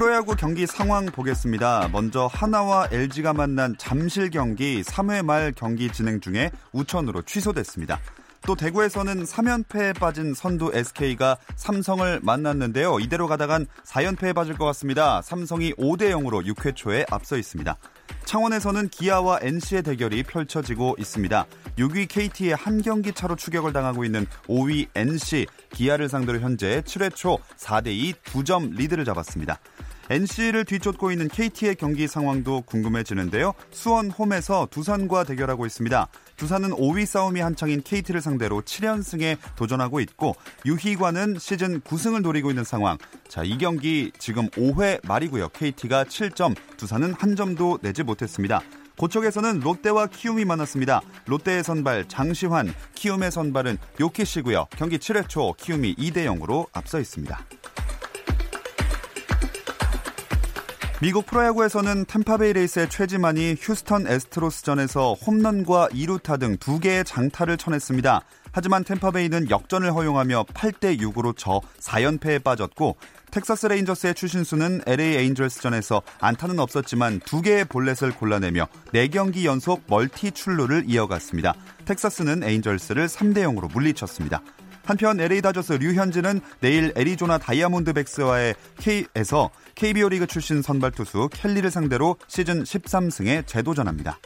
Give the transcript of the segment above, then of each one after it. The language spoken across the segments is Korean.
프로야구 경기 상황 보겠습니다. 먼저 하나와 LG가 만난 잠실 경기 3회 말 경기 진행 중에 우천으로 취소됐습니다. 또 대구에서는 3연패에 빠진 선두 SK가 삼성을 만났는데요. 이대로 가다간 4연패에 빠질 것 같습니다. 삼성이 5대 0으로 6회 초에 앞서 있습니다. 창원에서는 기아와 NC의 대결이 펼쳐지고 있습니다. 6위 KT의 한 경기 차로 추격을 당하고 있는 5위 NC, 기아를 상대로 현재 7회 초 4대2 2점 리드를 잡았습니다. NC를 뒤쫓고 있는 KT의 경기 상황도 궁금해지는데요. 수원 홈에서 두산과 대결하고 있습니다. 두산은 5위 싸움이 한창인 KT를 상대로 7연승에 도전하고 있고 유희관은 시즌 9승을 노리고 있는 상황. 자, 이 경기 지금 5회 말이고요. KT가 7점, 두산은 한 점도 내지 못했습니다. 고척에서는 롯데와 키움이 만났습니다. 롯데의 선발 장시환, 키움의 선발은 요키시고요. 경기 7회 초 키움이 2대 0으로 앞서 있습니다. 미국 프로야구에서는 템파베이 레이스의 최지만이 휴스턴 에스트로스전에서 홈런과 2루타 등 두 개의 장타를 쳐냈습니다. 하지만 템파베이는 역전을 허용하며 8대 6으로 져 4연패에 빠졌고 텍사스 레인저스의 추신수는 LA 에인절스전에서 안타는 없었지만 두 개의 볼넷을 골라내며 4경기 연속 멀티 출루를 이어갔습니다. 텍사스는 에인절스를 3대 0으로 물리쳤습니다. 한편 LA 다저스 류현진은 내일 애리조나 다이아몬드백스와의 경기에서 KBO 리그 출신 선발 투수 켈리를 상대로 시즌 13승에 재도전합니다.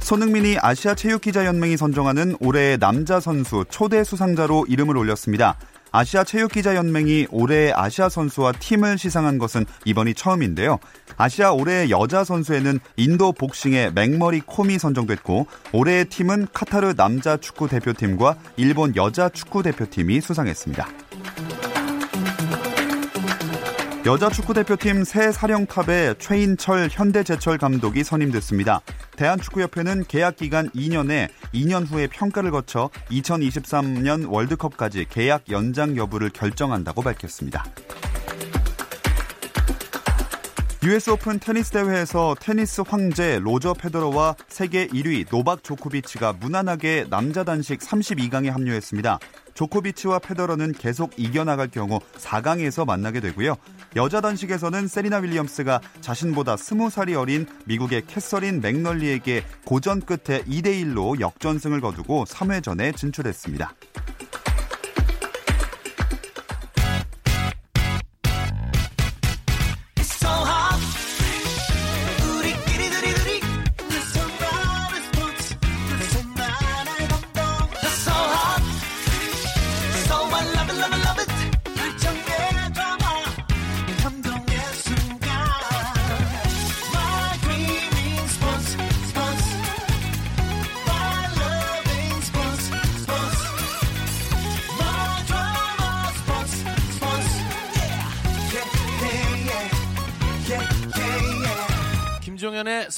손흥민이 아시아 체육기자연맹이 선정하는 올해의 남자 선수 초대 수상자로 이름을 올렸습니다. 아시아 체육기자연맹이 올해의 아시아 선수와 팀을 시상한 것은 이번이 처음인데요. 아시아 올해의 여자 선수에는 인도 복싱의 맥머리 콤이 선정됐고 올해의 팀은 카타르 남자 축구 대표팀과 일본 여자 축구 대표팀이 수상했습니다. 여자 축구 대표팀 새 사령탑에 최인철 현대제철 감독이 선임됐습니다. 대한축구협회는 계약 기간 2년에 2년 후에 평가를 거쳐 2023년 월드컵까지 계약 연장 여부를 결정한다고 밝혔습니다. US 오픈 테니스 대회에서 테니스 황제 로저 페더러와 세계 1위 노박 조코비치가 무난하게 남자 단식 32강에 합류했습니다. 조코비치와 페더러는 계속 이겨나갈 경우 4강에서 만나게 되고요. 여자 단식에서는 세리나 윌리엄스가 자신보다 20살이 어린 미국의 캐서린 맥널리에게 고전 끝에 2대1로 역전승을 거두고 3회전에 진출했습니다.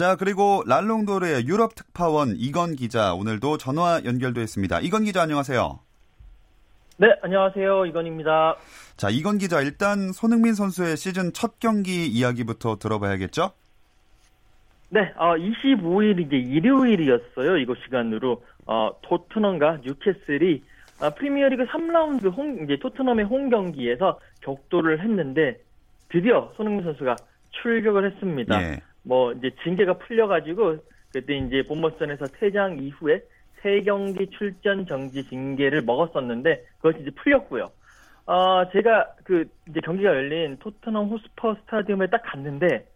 자, 그리고 랄롱도르의 유럽 특파원 이건 기자 오늘도 전화 연결돼 있습니다. 이건 기자 안녕하세요. 네, 안녕하세요. 이건입니다. 자, 이건 기자 일단 손흥민 선수의 시즌 첫 경기 이야기부터 들어봐야겠죠? 네, 어, 25일 이제 일요일이었어요. 이거 시간으로 어, 토트넘과 뉴캐슬이 어, 프리미어리그 3라운드 홈 이제 토트넘의 홈 경기에서 격돌을 했는데 드디어 손흥민 선수가 출격을 했습니다. 예. 뭐 이제 징계가 풀려가지고 그때 이제 본머스전에서 퇴장 이후에 세 경기 출전 정지 징계를 먹었었는데 그것이 이제 풀렸고요. 어, 제가 그 이제 경기가 열린 토트넘 호스퍼 스타디움에 딱 갔는데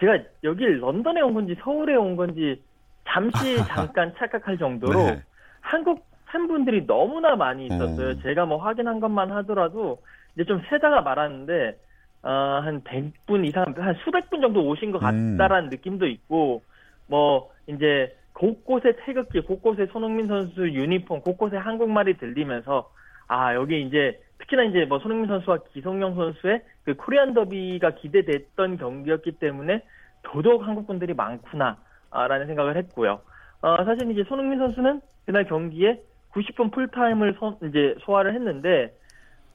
제가 여기 런던에 온 건지 서울에 온 건지 잠시 잠깐 착각할 정도로 네. 한국 팬분들이 너무나 많이 있었어요. 어. 제가 뭐 확인한 것만 하더라도 이제 좀 세다가 말았는데 어, 한 100분 이상, 한 수백 분 정도 오신 것 음. 같다라는 느낌도 있고 뭐 이제 곳곳에 태극기, 곳곳에 손흥민 선수 유니폼, 곳곳에 한국말이 들리면서 아 여기 이제 특히나 이제 뭐 손흥민 선수와 기성용 선수의 그 코리안 더비가 기대됐던 경기였기 때문에 더더욱 한국 분들이 많구나라는 생각을 했고요. 어, 사실 이제 손흥민 선수는 그날 경기에 90분 풀타임을 소, 이제 소화를 했는데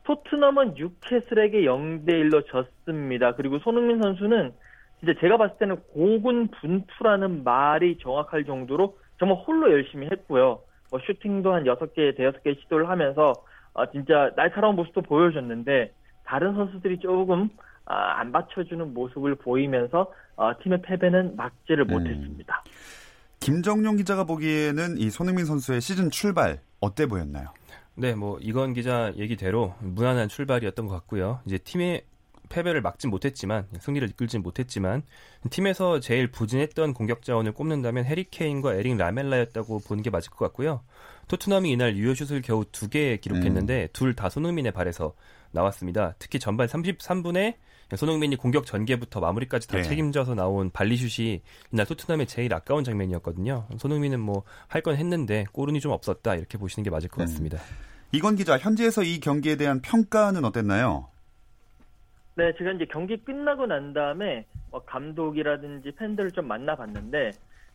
토트넘은 뉴캐슬에게 0대 1로 졌습니다. 그리고 손흥민 선수는 진짜 제가 봤을 때는 고군 분투라는 말이 정확할 정도로 정말 홀로 열심히 했고요. 뭐 슈팅도 한 6개, 대여섯 개 시도를 하면서 어, 진짜 날카로운 모습도 보여줬는데 다른 선수들이 조금 아, 안 받쳐주는 모습을 보이면서 어, 팀의 패배는 막지를 음. 못했습니다. 김정용 기자가 보기에는 이 손흥민 선수의 시즌 출발 어때 보였나요? 네, 뭐 이건 기자 얘기대로 무난한 출발이었던 것 같고요. 이제 팀의 패배를 막진 못했지만 승리를 이끌진 못했지만 팀에서 제일 부진했던 공격 자원을 꼽는다면 해리 케인과 에릭 라멜라였다고 보는 게 맞을 것 같고요. 토트넘이 이날 유효슛을 겨우 두 개 기록했는데 둘다 손흥민의 발에서 나왔습니다. 특히 전반 33분에 손흥민이 공격 전개부터 마무리까지 다 네. 책임져서 나온 발리슛이 이날 토트넘의 제일 아까운 장면이었거든요. 손흥민은 뭐 할 건 했는데 골운이 좀 없었다 이렇게 보시는 게 맞을 것 음. 같습니다. 이건 기자 현지에서 이 경기에 대한 평가는 어땠나요? 네, 제가 이제 경기 끝나고 난 다음에 뭐 감독이라든지 팬들을 좀 만나봤는데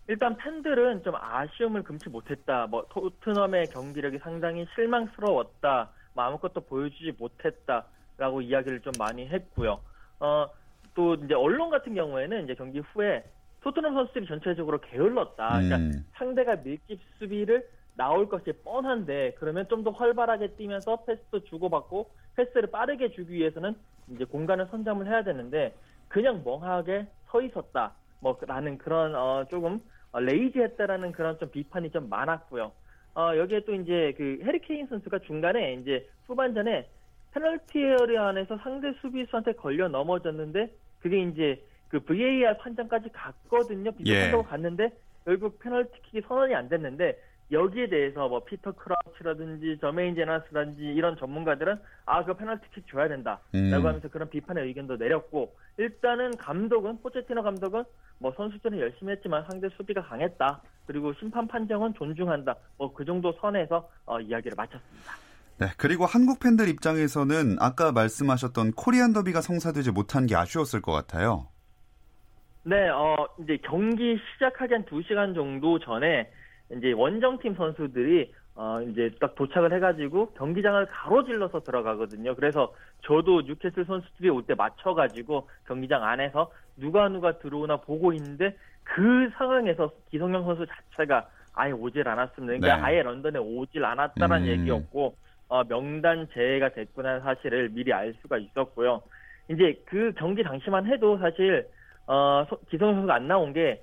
일단 팬들은 좀 아쉬움을 금치 못했다. 뭐 토트넘의 경기력이 상당히 실망스러웠다. 뭐 아무것도 보여주지 못했다라고 이야기를 좀 많이 했고요. 어, 또 이제 언론 같은 경우에는 이제 경기 후에 토트넘 선수들이 전체적으로 게을렀다. 그러니까 음. 상대가 밀집 수비를 나올 것이 뻔한데 그러면 좀 더 활발하게 뛰면서 패스도 주고받고 패스를 빠르게 주기 위해서는 이제 공간을 선점을 해야 되는데 그냥 멍하게 서 있었다 뭐라는 그런 어 조금 어, 레이지했다라는 그런 좀 비판이 좀 많았고요. 어 여기에 또 이제 그 해리 케인 선수가 중간에 이제 후반전에 페널티 에어리어 안에서 상대 수비수한테 걸려 넘어졌는데 그게 이제 그 VAR 판정까지 갔거든요. 비디오 예. 판정 갔는데 결국 페널티킥이 선언이 안 됐는데 여기에 대해서 뭐 피터 크라우치라든지 저메인 제나스라든지 이런 전문가들은 아 그 페널티킥 줘야 된다라고 음. 하면서 그런 비판의 의견도 내렸고 일단은 감독은 포체티노 감독은 뭐 선수들은 열심히 했지만 상대 수비가 강했다 그리고 심판 판정은 존중한다 뭐 그 정도 선에서 어, 이야기를 마쳤습니다. 네, 그리고 한국 팬들 입장에서는 아까 말씀하셨던 코리안 더비가 성사되지 못한 게 아쉬웠을 것 같아요. 네, 어, 이제 경기 시작하기 한 2시간 정도 전에 이제 원정팀 선수들이 어, 이제 딱 도착을 해가지고 경기장을 가로질러서 들어가거든요. 그래서 저도 뉴캐슬 선수들이 올 때 맞춰가지고 경기장 안에서 누가 누가 들어오나 보고 있는데 그 상황에서 기성용 선수 자체가 아예 오질 않았습니다. 그러니까 네. 아예 런던에 오질 않았다는 음. 얘기였고 어, 명단 제외가 됐구나 사실을 미리 알 수가 있었고요. 이제 그 경기 당시만 해도 사실 어, 소- 기성용 선수가 안 나온 게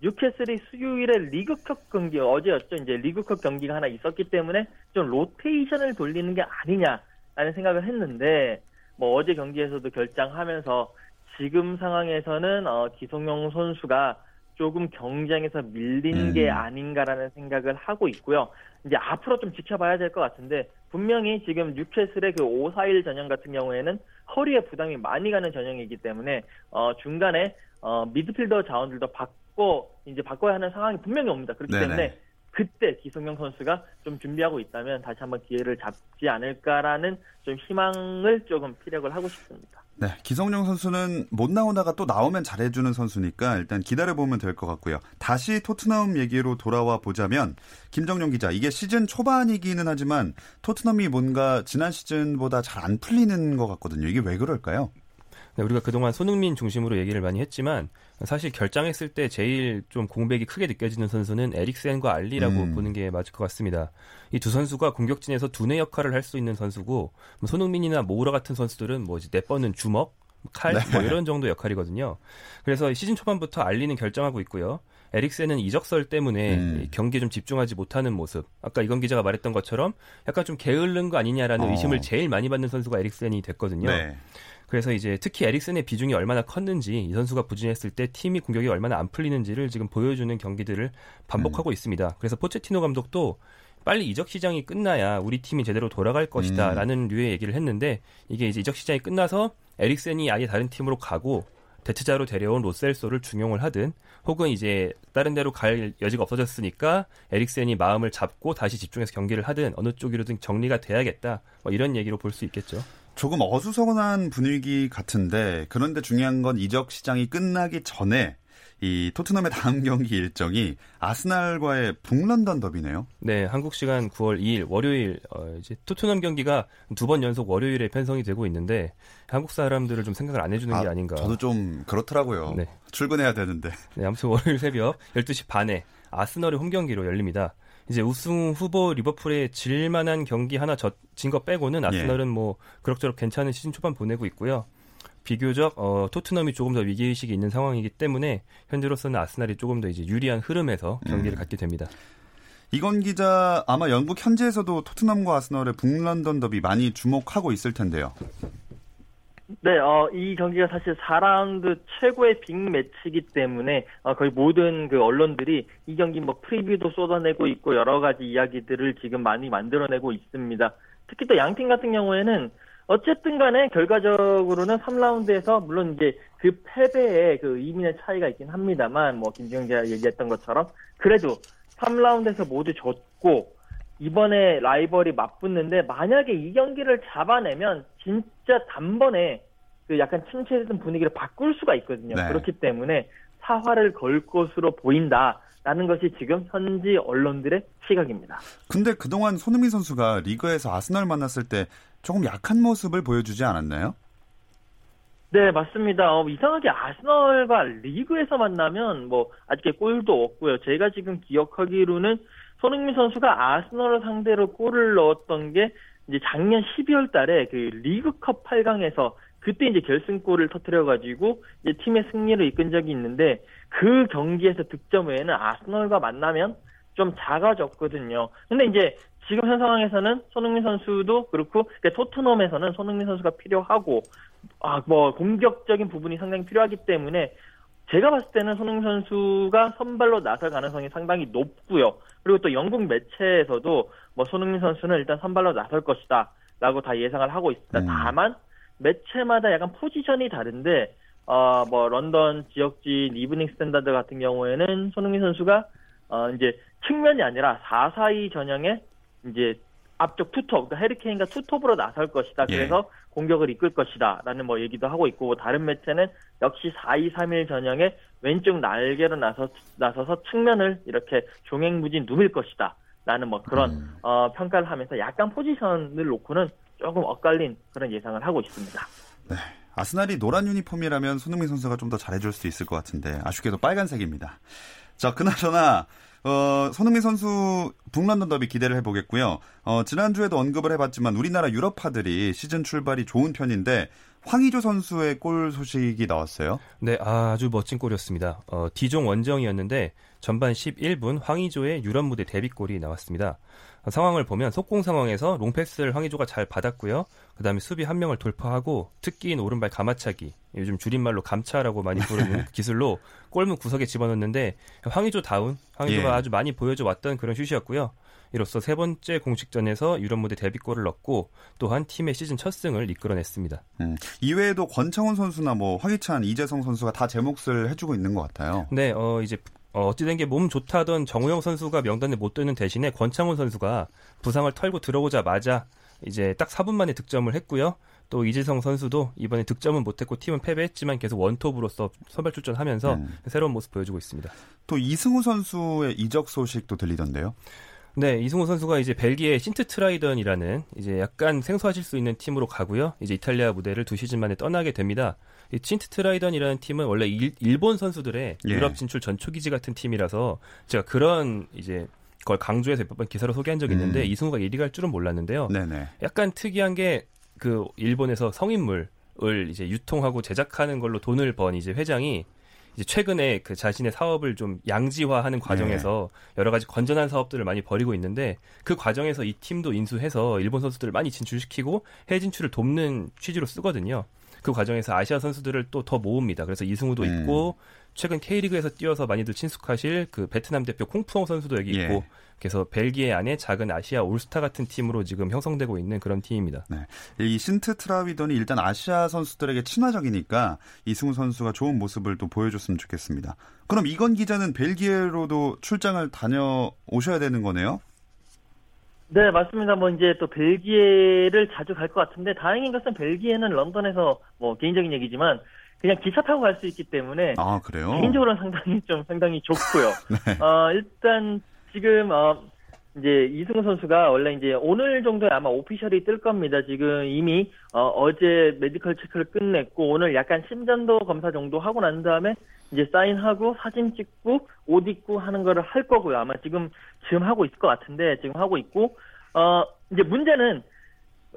뉴캐슬이 수요일에 리그컵 경기 어제였죠. 이제 리그컵 경기가 하나 있었기 때문에 좀 로테이션을 돌리는 게 아니냐라는 생각을 했는데 뭐 어제 경기에서도 결장하면서 지금 상황에서는 어, 기성용 선수가 조금 경쟁에서 밀린 음. 게 아닌가라는 생각을 하고 있고요. 이제 앞으로 좀 지켜봐야 될 것 같은데 분명히 지금 뉴캐슬의 그 5-4-1 전형 같은 경우에는 허리에 부담이 많이 가는 전형이기 때문에 어, 중간에 어, 미드필더 자원들도 바꿔 이제 바꿔야 하는 상황이 분명히 옵니다. 그렇기 네네. 때문에 그때 기성용 선수가 좀 준비하고 있다면 다시 한번 기회를 잡지 않을까라는 좀 희망을 조금 피력을 하고 싶습니다. 네, 기성용 선수는 못 나오다가 또 나오면 잘해주는 선수니까 일단 기다려보면 될 것 같고요. 다시 토트넘 얘기로 돌아와 보자면 김정용 기자, 이게 시즌 초반이기는 하지만 토트넘이 뭔가 지난 시즌보다 잘 안 풀리는 것 같거든요. 이게 왜 그럴까요? 네, 우리가 그동안 손흥민 중심으로 얘기를 많이 했지만 사실 결장했을 때 제일 좀 공백이 크게 느껴지는 선수는 에릭센과 알리라고 음. 보는 게 맞을 것 같습니다. 이 두 선수가 공격진에서 두뇌 역할을 할 수 있는 선수고 뭐 손흥민이나 모우라 같은 선수들은 뭐 이제 내뻗는 주먹, 칼, 네. 뭐 이런 정도 역할이거든요. 그래서 시즌 초반부터 알리는 결정하고 있고요. 에릭센은 이적설 때문에 음. 경기에 좀 집중하지 못하는 모습. 아까 이건 기자가 말했던 것처럼 약간 좀 게을른 거 아니냐라는 어. 의심을 제일 많이 받는 선수가 에릭센이 됐거든요. 네. 그래서 이제 특히 에릭센의 비중이 얼마나 컸는지 이 선수가 부진했을 때 팀이 공격이 얼마나 안 풀리는지를 지금 보여주는 경기들을 음. 반복하고 있습니다. 그래서 포체티노 감독도 빨리 이적 시장이 끝나야 우리 팀이 제대로 돌아갈 음. 것이다라는 류의 얘기를 했는데 이게 이제 이적 시장이 끝나서 에릭센이 아예 다른 팀으로 가고 대체자로 데려온 로셀소를 중용을 하든 혹은 이제 다른 데로 갈 여지가 없어졌으니까 에릭센이 마음을 잡고 다시 집중해서 경기를 하든 어느 쪽이로든 정리가 돼야겠다 뭐 이런 얘기로 볼 수 있겠죠. 조금 어수선한 분위기 같은데 그런데 중요한 건 이적 시장이 끝나기 전에 이 토트넘의 다음 경기 일정이 아스날과의 북런던 더비네요. 네, 한국 시간 9월 2일 월요일 어, 이제 토트넘 경기가 두 번 연속 월요일에 편성이 되고 있는데 한국 사람들을 좀 생각을 안 해주는 게 아닌가. 저도 좀 그렇더라고요. 네. 출근해야 되는데. 네, 아무튼 월요일 새벽 12시 반에 아스널의 홈 경기로 열립니다. 이제 우승 후보 리버풀에 질만한 경기 하나 진 거 빼고는 아스널은 뭐 그럭저럭 괜찮은 시즌 초반 보내고 있고요. 비교적 어, 토트넘이 조금 더 위기 의식이 있는 상황이기 때문에 현재로서는 아스날이 조금 더 이제 유리한 흐름에서 경기를 음. 갖게 됩니다. 이건 기자 아마 영국 현지에서도 토트넘과 아스널의 북런던 더비 많이 주목하고 있을 텐데요. 네, 어, 이 경기가 사실 4라운드 최고의 빅 매치이기 때문에 어, 거의 모든 그 언론들이 이 경기 뭐 프리뷰도 쏟아내고 있고 여러 가지 이야기들을 지금 많이 만들어내고 있습니다. 특히 또 양 팀 같은 경우에는 어쨌든 간에 결과적으로는 3라운드에서 물론 이제 그 패배에 그 의미의 차이가 있긴 합니다만 뭐 김지영 기자 얘기했던 것처럼 그래도 3라운드에서 모두 졌고 이번에 라이벌이 맞붙는데 만약에 이 경기를 잡아내면 진짜 단번에 그 약간 침체했던 분위기를 바꿀 수가 있거든요. 네. 그렇기 때문에 사활을 걸 것으로 보인다 라는 것이 지금 현지 언론들의 시각입니다. 근데 그동안 손흥민 선수가 리그에서 아스널 만났을 때 조금 약한 모습을 보여주지 않았나요? 네, 맞습니다. 어, 이상하게 아스널과 리그에서 만나면 뭐 아직 골도 없고요. 제가 지금 기억하기로는 손흥민 선수가 아스널을 상대로 골을 넣었던 게 이제 작년 12월 달에 그 리그컵 8강에서 그때 이제 결승골을 터뜨려 가지고 이제 팀의 승리를 이끈 적이 있는데 그 경기에서 득점 외에는 아스널과 만나면 좀 작아졌거든요. 근데 이제 지금 현 상황에서는 손흥민 선수도 그렇고 그러니까 토트넘에서는 손흥민 선수가 필요하고 아 뭐 공격적인 부분이 상당히 필요하기 때문에 제가 봤을 때는 손흥민 선수가 선발로 나설 가능성이 상당히 높고요. 그리고 또 영국 매체에서도 뭐 손흥민 선수는 일단 선발로 나설 것이다 라고 다 예상을 하고 있습니다. 음. 다만 매체마다 약간 포지션이 다른데 어 뭐 런던 지역지 이브닝 스탠다드 같은 경우에는 손흥민 선수가 어 이제 측면이 아니라 4-4-2 전형에 이제 앞쪽 투톱, 그러니까 해리 케인과 투톱으로 나설 것이다. 예. 그래서 공격을 이끌 것이다라는 뭐 얘기도 하고 있고 다른 매체는 역시 4-2-3-1 전형에 왼쪽 날개로 나서 나서서 측면을 이렇게 종횡무진 누빌 것이다. 라는 뭐 그런 음. 어, 평가를 하면서 약간 포지션을 놓고는 조금 엇갈린 그런 예상을 하고 있습니다. 아스날이 노란 유니폼이라면 손흥민 선수가 좀 더 잘해줄 수 있을 것 같은데 아쉽게도 빨간색입니다. 자, 그나저나 어, 손흥민 선수 북런던 더비 기대를 해보겠고요. 어, 지난주에도 언급을 해봤지만 우리나라 유럽파들이 시즌 출발이 좋은 편인데 황의조 선수의 골 소식이 나왔어요. 네, 아주 멋진 골이었습니다. 어, 디종 원정이었는데 전반 11분 황의조의 유럽 무대 데뷔골이 나왔습니다. 어, 상황을 보면 속공 상황에서 롱패스를 황의조가 잘 받았고요. 그다음에 수비 한 명을 돌파하고 특기인 오른발 가마차기, 요즘 줄임말로 감차라고 많이 부르는 그 기술로 골문 구석에 집어넣는데 황의조 다운, 황의조가 예. 아주 많이 보여줘 왔던 그런 슛이었고요. 이로써 세 번째 공식전에서 유럽 무대 데뷔골을 넣고 또한 팀의 시즌 첫 승을 이끌어냈습니다. 음, 이외에도 권창훈 선수나 뭐 황희찬, 이재성 선수가 다 제 몫을 해주고 있는 것 같아요. 네, 어, 이제, 어, 어찌된 게 몸 좋다던 정우영 선수가 명단에 못 드는 대신에 권창훈 선수가 부상을 털고 들어오자마자 이제 딱 4분 만에 득점을 했고요. 또 이재성 선수도 이번에 득점은 못했고 팀은 패배했지만 계속 원톱으로서 선발 출전하면서 음. 새로운 모습 보여주고 있습니다. 또 이승우 선수의 이적 소식도 들리던데요. 네, 이승우 선수가 이제 벨기에 신트 트라이던이라는 이제 약간 생소하실 수 있는 팀으로 가고요. 이제 이탈리아 무대를 두 시즌 만에 떠나게 됩니다. 이 신트 트라이던이라는 팀은 원래 일, 일본 선수들의 예. 유럽 진출 전초기지 같은 팀이라서 제가 그런 이제 그걸 강조해서 몇 번 기사로 소개한 적이 있는데 음. 이승우가 이리 갈 줄은 몰랐는데요. 네네. 약간 특이한 게 그 일본에서 성인물 을 이제 유통하고 제작하는 걸로 돈을 번 이제 회장이 이제 최근에 그 자신의 사업을 좀 양지화하는 과정에서 네. 여러 가지 건전한 사업들을 많이 벌이고 있는데 그 과정에서 이 팀도 인수해서 일본 선수들을 많이 진출시키고 해외 진출을 돕는 취지로 쓰거든요. 그 과정에서 아시아 선수들을 또 더 모읍니다. 그래서 이승우도 음. 있고 최근 K리그에서 뛰어서 많이들 친숙하실 그 베트남 대표 콩푸엉 선수도 여기 있고 예. 그래서 벨기에 안에 작은 아시아 올스타 같은 팀으로 지금 형성되고 있는 그런 팀입니다. 네. 이 신트 트라위던이 일단 아시아 선수들에게 친화적이니까 이승우 선수가 좋은 모습을 또 보여줬으면 좋겠습니다. 그럼 이건 기자는 벨기에로도 출장을 다녀오셔야 되는 거네요? 네, 맞습니다. 뭐 이제 또 벨기에를 자주 갈 것 같은데 다행인 것은 벨기에는 런던에서 뭐 개인적인 얘기지만 그냥 기차 타고 갈 수 있기 때문에 아 그래요? 개인적으로는 상당히 좀 상당히 좋고요. 네. 어 일단 지금 어 이제 이승우 선수가 원래 이제 오늘 정도에 아마 오피셜이 뜰 겁니다. 지금 이미 어, 제 메디컬 체크를 끝냈고 오늘 약간 심전도 검사 정도 하고 난 다음에 이제 사인하고 사진 찍고 옷 입고 하는 거를 할 거고요. 아마 지금 지금 하고 있을 것 같은데 지금 하고 있고 어 이제 문제는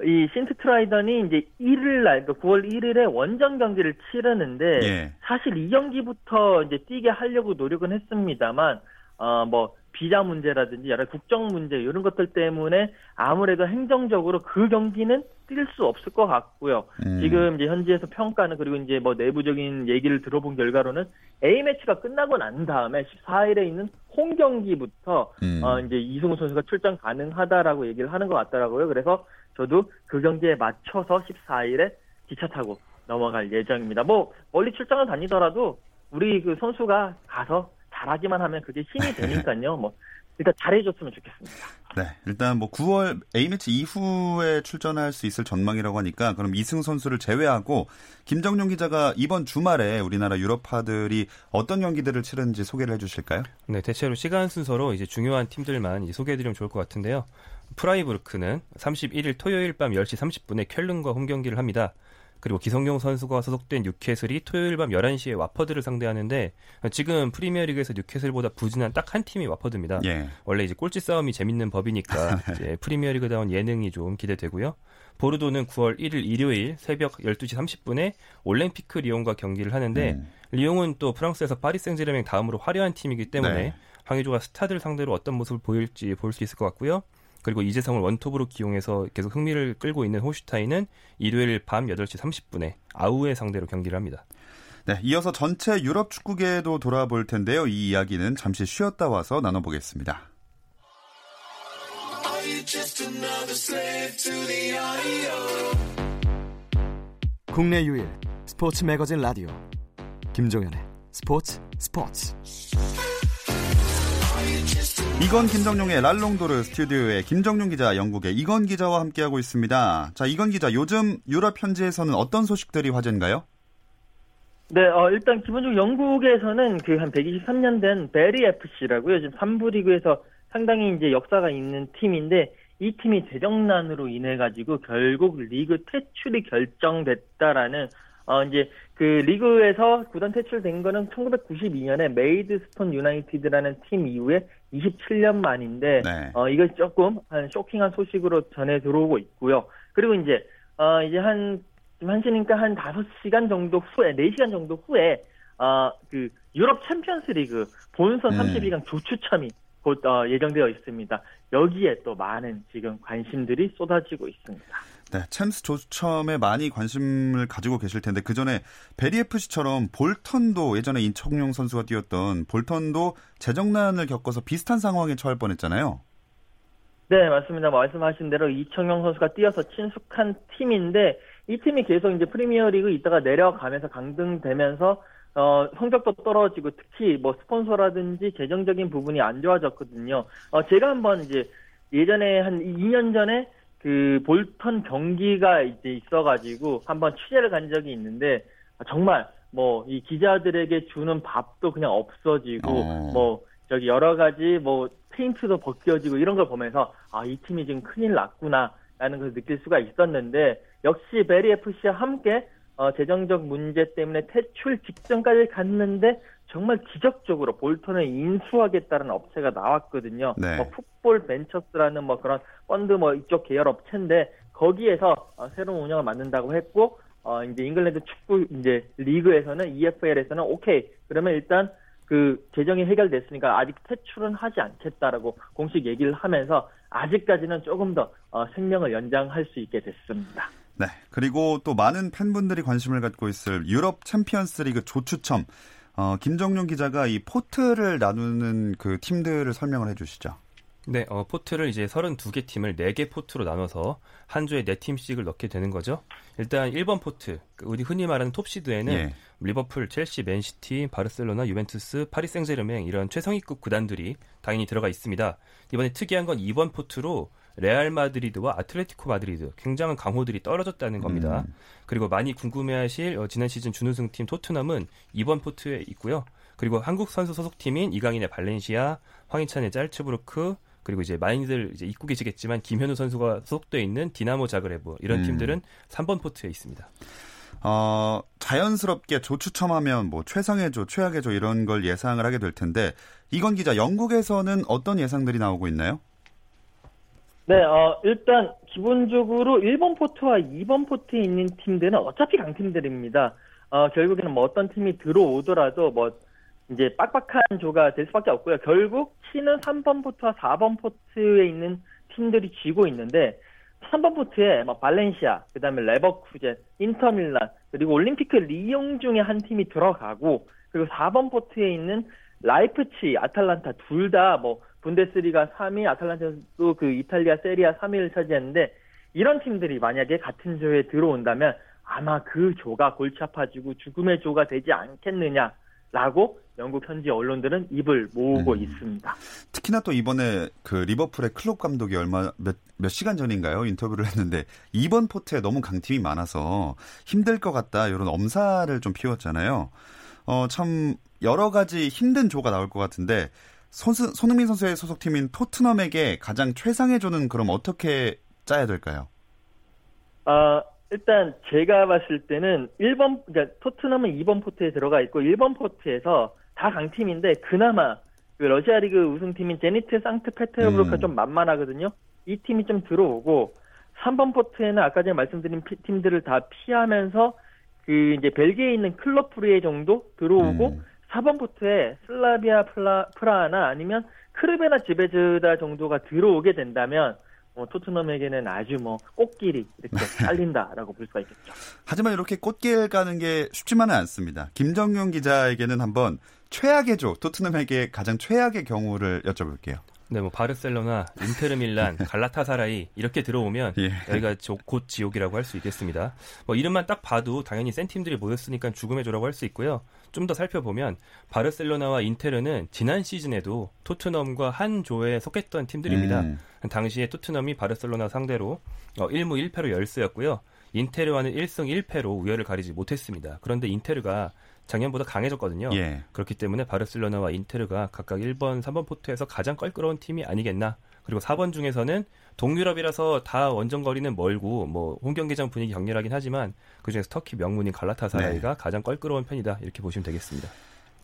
이 신트 트라이던이 이제 1일 날, 그러니까 9월 1일에 원정 경기를 치르는데 예. 사실 이 경기부터 이제 뛰게 하려고 노력은 했습니다만 어뭐 비자 문제라든지 여러 규정 문제 이런 것들 때문에 아무래도 행정적으로 그 경기는 뛸 수 없을 것 같고요. 음. 지금 이제 현지에서 평가는 그리고 이제 뭐 내부적인 얘기를 들어본 결과로는 A 매치가 끝나고 난 다음에 14일에 있는 홈 경기부터 음. 어 이제 이승우 선수가 출전 가능하다라고 얘기를 하는 것 같더라고요. 그래서 저도 그 경기에 맞춰서 14일에 기차 타고 넘어갈 예정입니다. 뭐 멀리 출장을 다니더라도 우리 그 선수가 가서 잘하기만 하면 그게 힘이 되니까요. 뭐 일단 잘해줬으면 좋겠습니다. 네, 일단 뭐 9월 A매치 이후에 출전할 수 있을 전망이라고 하니까 그럼 이승 선수를 제외하고 김정용 기자가 이번 주말에 우리나라 유럽파들이 어떤 경기들을 치르는지 소개를 해주실까요? 네, 대체로 시간 순서로 이제 중요한 팀들만 이제 소개해드리면 좋을 것 같은데요. 프라이부르크는 31일 토요일 밤 10시 30분에 쾰른과 홈 경기를 합니다. 그리고 기성용 선수가 소속된 뉴캐슬이 토요일 밤 11시에 와퍼드를 상대하는데 지금 프리미어리그에서 뉴캐슬보다 부진한 딱 한 팀이 와퍼드입니다. 예. 원래 이제 꼴찌 싸움이 재밌는 법이니까 이제 프리미어리그다운 예능이 좀 기대되고요. 보르도는 9월 1일 일요일 새벽 12시 30분에 올랭피크 리옹과 경기를 하는데 음. 리옹은 또 프랑스에서 파리 생제르맹 다음으로 화려한 팀이기 때문에 네. 황의조가 스타들 상대로 어떤 모습을 보일지 볼 수 있을 것 같고요. 그리고 이재성을 원톱으로 기용해서 계속 흥미를 끌고 있는 호슈타인은 일요일 밤 8시 30분에 아우의 상대로 경기를 합니다. 네, 이어서 전체 유럽 축구계도 돌아볼 텐데요. 이 이야기는 잠시 쉬었다 와서 나눠보겠습니다. 국내 유일 스포츠 매거진 라디오 김종현의 스포츠 스포츠 이건 김정용의 랄롱도르 스튜디오의 김정용 기자, 영국의 이건 기자와 함께하고 있습니다. 자, 이건 기자, 요즘 유럽 현지에서는 어떤 소식들이 화제인가요? 네, 어, 일단 기본적으로 영국에서는 그 한 123년 된 베리 FC라고요. 지금 3부 리그에서 상당히 이제 역사가 있는 팀인데 이 팀이 재정난으로 인해 가지고 결국 리그 퇴출이 결정됐다라는 어 이제 그 리그에서 구단 퇴출된 거는 1992년에 메이드스톤 유나이티드라는 팀 이후에 27년 만인데 네. 어 이거 조금 한 쇼킹한 소식으로 전해 들어오고 있고요. 그리고 이제 어 이제 한 한시니까 한 5시간 정도 후에 4시간 정도 후에 어그 유럽 챔피언스 리그 본선 32강 음. 조추첨이 곧 어, 예정되어 있습니다. 여기에 또 많은 지금 관심들이 쏟아지고 있습니다. 네, 챔스 조첨에 많이 관심을 가지고 계실 텐데 그 전에 베리 FC처럼 볼턴도 예전에 인청용 선수가 뛰었던 볼턴도 재정난을 겪어서 비슷한 상황에 처할 뻔했잖아요. 네, 맞습니다. 말씀하신 대로 이청용 선수가 뛰어서 친숙한 팀인데 이 팀이 계속 이제 프리미어리그 있다가 내려가면서 강등되면서 어, 성적도 떨어지고 특히 뭐 스폰서라든지 재정적인 부분이 안 좋아졌거든요. 어, 제가 한번 이제 예전에 한 2년 전에 그 볼턴 경기가 이제 있어가지고 한번 취재를 간 적이 있는데 정말 뭐 이 기자들에게 주는 밥도 그냥 없어지고 어. 뭐 저기 여러 가지 뭐 페인트도 벗겨지고 이런 걸 보면서 아 이 팀이 지금 큰일 났구나라는 걸 느낄 수가 있었는데 역시 베리 FC와 함께 어, 재정적 문제 때문에 퇴출 직전까지 갔는데 정말 기적적으로 볼턴을 인수하겠다는 업체가 나왔거든요. 네. 뭐 풋볼 벤처스라는 뭐 그런 펀드 뭐 이쪽 계열 업체인데 거기에서 어, 새로운 운영을 만든다고 했고 어, 이제 잉글랜드 축구 이제 리그에서는 EFL에서는 오케이 그러면 일단 그 재정이 해결됐으니까 아직 퇴출은 하지 않겠다라고 공식 얘기를 하면서 아직까지는 조금 더 어, 생명을 연장할 수 있게 됐습니다. 네. 그리고 또 많은 팬분들이 관심을 갖고 있을 유럽 챔피언스 리그 조추첨. 어, 김정용 기자가 이 포트를 나누는 그 팀들을 설명을 해 주시죠. 네, 어, 포트를 이제 32개 팀을 4개 포트로 나눠서 한 조에 4팀씩을 넣게 되는 거죠. 일단 1번 포트, 그 우리 흔히 말하는 톱시드에는 예. 리버풀, 첼시, 맨시티, 바르셀로나, 유벤투스, 파리 생제르맹 이런 최상위급 구단들이 당연히 들어가 있습니다. 이번에 특이한 건 2번 포트로 레알 마드리드와 아틀레티코 마드리드 굉장한 강호들이 떨어졌다는 겁니다. 음. 그리고 많이 궁금해하실 어, 지난 시즌 준우승팀 토트넘은 2번 포트에 있고요. 그리고 한국 선수 소속팀인 이강인의 발렌시아, 황희찬의 짤츠부르크, 그리고 이제 많이들 이제 잊고 계시겠지만 김현우 선수가 소속돼 있는 디나모 자그레브 이런 음. 팀들은 3번 포트에 있습니다. 어, 자연스럽게 조 추첨하면 뭐 최상의 조, 최악의 조 이런 걸 예상을 하게 될 텐데 이건 기자 영국에서는 어떤 예상들이 나오고 있나요? 네, 어, 일단 기본적으로 1번 포트와 2번 포트에 있는 팀들은 어차피 강팀들입니다. 어, 결국에는 뭐 어떤 팀이 들어오더라도 뭐 이제 빡빡한 조가 될 수밖에 없고요. 결국 키는 3번 포트와 4번 포트에 있는 팀들이 쥐고 있는데 3번 포트에 막 발렌시아, 그다음에 레버쿠젠, 인터밀란, 그리고 올림피크 리옹 중에 한 팀이 들어가고 그리고 4번 포트에 있는 라이프치히, 아탈란타 둘 다 뭐 분데스리가 3위, 아탈란타도 그 이탈리아 세리에 A 3위를 차지했는데 이런 팀들이 만약에 같은 조에 들어온다면 아마 그 조가 골치 아파지고 죽음의 조가 되지 않겠느냐라고 영국 현지 언론들은 입을 모으고 음. 있습니다. 특히나 또 이번에 그 리버풀의 클롭 감독이 얼마 몇, 몇 시간 전인가요 인터뷰를 했는데 이번 포트에 너무 강팀이 많아서 힘들 것 같다 이런 엄살을 좀 피웠잖아요. 어 참 여러 가지 힘든 조가 나올 것 같은데 손수, 손흥민 선수의 소속팀인 토트넘에게 가장 최상의 조는 그럼 어떻게 짜야 될까요? 아, 일단 제가 봤을 때는 1번, 그러니까 토트넘은 2번 포트에 들어가 있고 1번 포트에서 다 강팀인데 그나마 그 러시아 리그 우승팀인 제니트 상트페테르부르크가 음. 좀 만만하거든요. 이 팀이 좀 들어오고 3번 포트에는 아까 전에 말씀드린 피- 팀들을 다 피하면서 그 이제 벨기에에 있는 클럽 브뤼헤 정도 들어오고 음. 4번 포트에 슬라비아 플라, 프라하나 아니면 츠르베나 즈베즈다 정도가 들어오게 된다면 뭐 토트넘에게는 아주 뭐 꽃길이 이렇게 깔린다라고 볼 수가 있겠죠. 하지만 이렇게 꽃길 가는 게 쉽지만은 않습니다. 김정용 기자에게는 한번 최악의 조, 토트넘에게 가장 최악의 경우를 여쭤볼게요. 네, 뭐 바르셀로나, 인테르 밀란, 갈라타사라이 이렇게 들어오면 예. 여기가 조- 곧 지옥이라고 할 수 있겠습니다. 뭐 이름만 딱 봐도 당연히 센 팀들이 모였으니까 죽음의 조라고 할 수 있고요. 좀 더 살펴보면 바르셀로나와 인테르는 지난 시즌에도 토트넘과 한 조에 속했던 팀들입니다. 음. 당시에 토트넘이 바르셀로나 상대로 어, 1무 1패로 열세였고요. 인테르와는 1승 1패로 우열을 가리지 못했습니다. 그런데 인테르가 작년보다 강해졌거든요. 예. 그렇기 때문에 바르셀로나와 인테르가 각각 1번, 3번 포트에서 가장 껄끄러운 팀이 아니겠나. 그리고 4번 중에서는 동유럽이라서 다 원정거리는 멀고 뭐 홈경기장 분위기 격렬하긴 하지만 그중에서 터키 명문인 갈라타사라이가 가장 껄끄러운 편이다 이렇게 보시면 되겠습니다.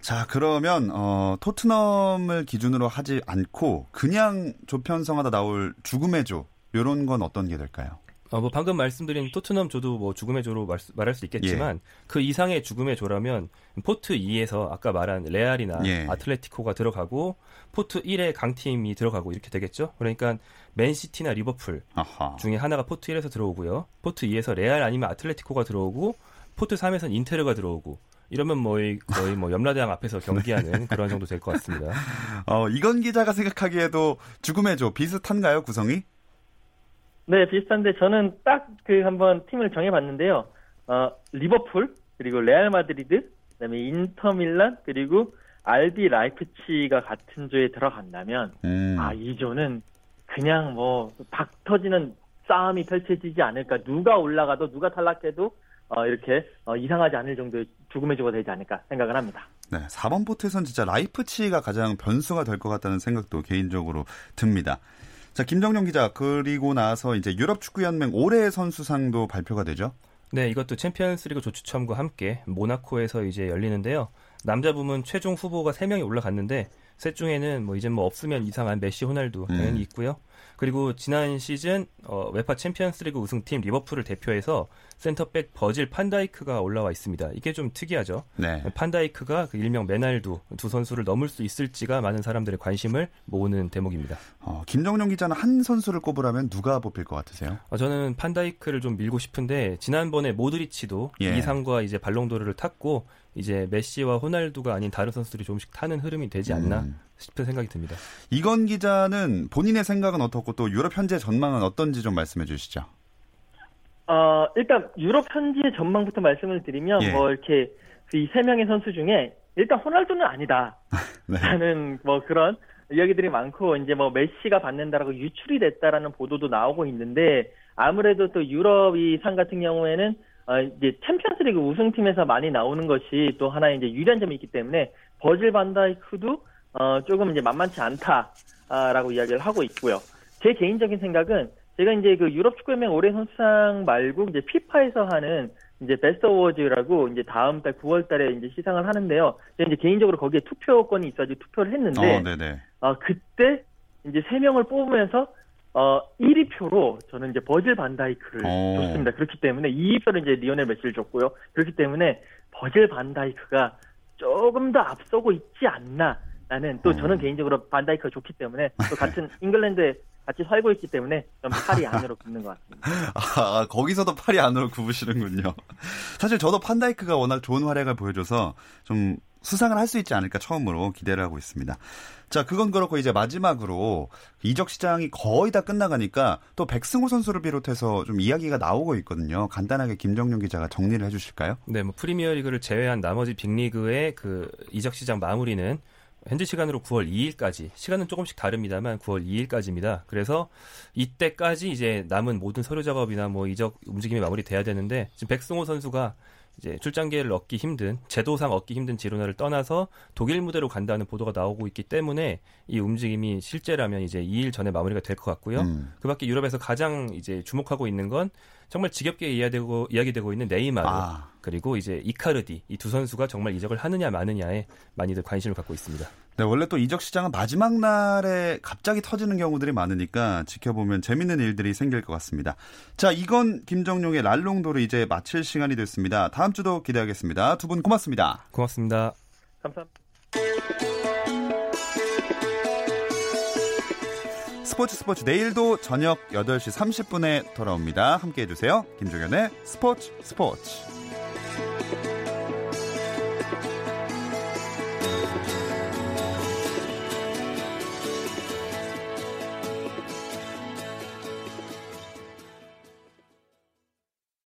자, 그러면 어, 토트넘을 기준으로 하지 않고 그냥 조편성하다 나올 죽음의 조 요런 건 어떤 게 될까요? 어, 뭐 방금 말씀드린 토트넘 조도 뭐 죽음의 조로 말, 말할 수 있겠지만 그 이상의 죽음의 조라면 포트 2에서 아까 말한 레알이나 예. 아틀레티코가 들어가고 포트 1에 강팀이 들어가고 이렇게 되겠죠. 그러니까 맨시티나 리버풀 아하. 중에 하나가 포트 1에서 들어오고요. 포트 2에서 레알 아니면 아틀레티코가 들어오고 포트 3에서는 인테르가 들어오고 이러면 뭐 거의, 거의 뭐 염라대왕 앞에서 경기하는 그런 정도 될 것 같습니다. 어, 이건 기자가 생각하기에도 죽음의 조 비슷한가요, 구성이? 네, 비슷한데 저는 딱 그 한번 팀을 정해봤는데요. 어, 리버풀 그리고 레알 마드리드 그다음에 인터 밀란 그리고 RB 라이프치히가 같은 조에 들어간다면 음. 아이 조는 그냥 뭐 박 터지는 싸움이 펼쳐지지 않을까 누가 올라가도 누가 탈락해도 어, 이렇게 어, 이상하지 않을 정도의 죽음의 조가 되지 않을까 생각을 합니다. 네, 4번 포트에선 진짜 라이프치히가 가장 변수가 될 것 같다는 생각도 개인적으로 듭니다. 자, 김정용 기자, 그리고 나서 이제 유럽 축구 연맹 올해의 선수상도 발표가 되죠? 네, 이것도 챔피언스리그 조추첨과 함께 모나코에서 이제 열리는데요. 남자 부문 최종 후보가 3명이 올라갔는데 셋 중에는 뭐 이제 뭐 없으면 이상한 메시, 호날두 당연히 음. 있고요. 그리고 지난 시즌 어, UEFA 챔피언스리그 우승팀 리버풀을 대표해서 센터백 버질 판다이크가 올라와 있습니다. 이게 좀 특이하죠. 네. 판다이크가 그 일명 메날두 두 선수를 넘을 수 있을지가 많은 사람들의 관심을 모으는 대목입니다. 어, 김정용 기자는 한 선수를 꼽으라면 누가 뽑힐 것 같으세요? 어, 저는 판다이크를 좀 밀고 싶은데 지난번에 모드리치도 예. 이상과 이제 발롱도르를 탔고 이제 메시와 호날두가 아닌 다른 선수들이 조금씩 타는 흐름이 되지 않나 음. 싶은 생각이 듭니다. 이건 기자는 본인의 생각은 어떻고 또 유럽 현재 전망은 어떤지 좀 말씀해 주시죠. 어, 일단 유럽 현지의 전망부터 말씀을 드리면 예. 뭐 이렇게 이 세 명의 선수 중에 일단 호날두는 아니다. 네. 라는 뭐 그런 이야기들이 많고 이제 뭐 메시가 받는다라고 유출이 됐다라는 보도도 나오고 있는데 아무래도 또 유럽 이 상 같은 경우에는 어 이제 챔피언스리그 우승팀에서 많이 나오는 것이 또 하나의 이제 유리한 점이 있기 때문에 버질 반다이크도 어 조금 이제 만만치 않다라고 이야기를 하고 있고요. 제 개인적인 생각은 제가 이제 그 유럽 축구연맹 올해 선수상 말고 이제 피파에서 하는 이제 베스트 어워즈라고 이제 다음 달 9월 달에 이제 시상을 하는데요. 제가 이제 개인적으로 거기에 투표권이 있어가지고 투표를 했는데, 어, 네네. 어, 그때 이제 세 명을 뽑으면서 어 1위 표로 저는 이제 버질 반다이크를 오. 줬습니다. 그렇기 때문에 2위 표를 이제 리오넬 메시를 줬고요. 그렇기 때문에 버질 반다이크가 조금 더 앞서고 있지 않나. 나는 또 저는 어. 개인적으로 반다이크가 좋기 때문에 또 같은 잉글랜드에 같이 살고 있기 때문에 좀 팔이 안으로 붙는 것 같습니다. 아, 거기서도 팔이 안으로 굽으시는군요. 사실 저도 판다이크가 워낙 좋은 활약을 보여줘서 좀 수상을 할 수 있지 않을까 처음으로 기대를 하고 있습니다. 자, 그건 그렇고 이제 마지막으로 이적 시장이 거의 다 끝나가니까 또 백승호 선수를 비롯해서 좀 이야기가 나오고 있거든요. 간단하게 김정용 기자가 정리를 해주실까요? 네, 뭐 프리미어리그를 제외한 나머지 빅리그의 그 이적 시장 마무리는 현지 시간으로 9월 2일까지 시간은 조금씩 다릅니다만 9월 2일까지입니다. 그래서 이때까지 이제 남은 모든 서류 작업이나 뭐 이적 움직임이 마무리돼야 되는데 지금 백승호 선수가 이제 출장 기회를 얻기 힘든 제도상 얻기 힘든 지로나를 떠나서 독일 무대로 간다는 보도가 나오고 있기 때문에 이 움직임이 실제라면 이제 2일 전에 마무리가 될 것 같고요. 음. 그밖에 유럽에서 가장 이제 주목하고 있는 건 정말 지겹게 이야기되고 이야기되고 있는 네이마르 아. 그리고 이제 이카르디 이 두 선수가 정말 이적을 하느냐 마느냐에 많이들 관심을 갖고 있습니다. 네, 원래 또 이적 시장은 마지막 날에 갑자기 터지는 경우들이 많으니까 지켜보면 재밌는 일들이 생길 것 같습니다. 자, 이건 김정용의 랄롱도를 이제 마칠 시간이 됐습니다. 다음 주도 기대하겠습니다. 두 분 고맙습니다. 고맙습니다. 감사합니다. 스포츠 스포츠 내일도 저녁 8시 30분에 돌아옵니다. 함께 해주세요. 김종현의 스포츠 스포츠.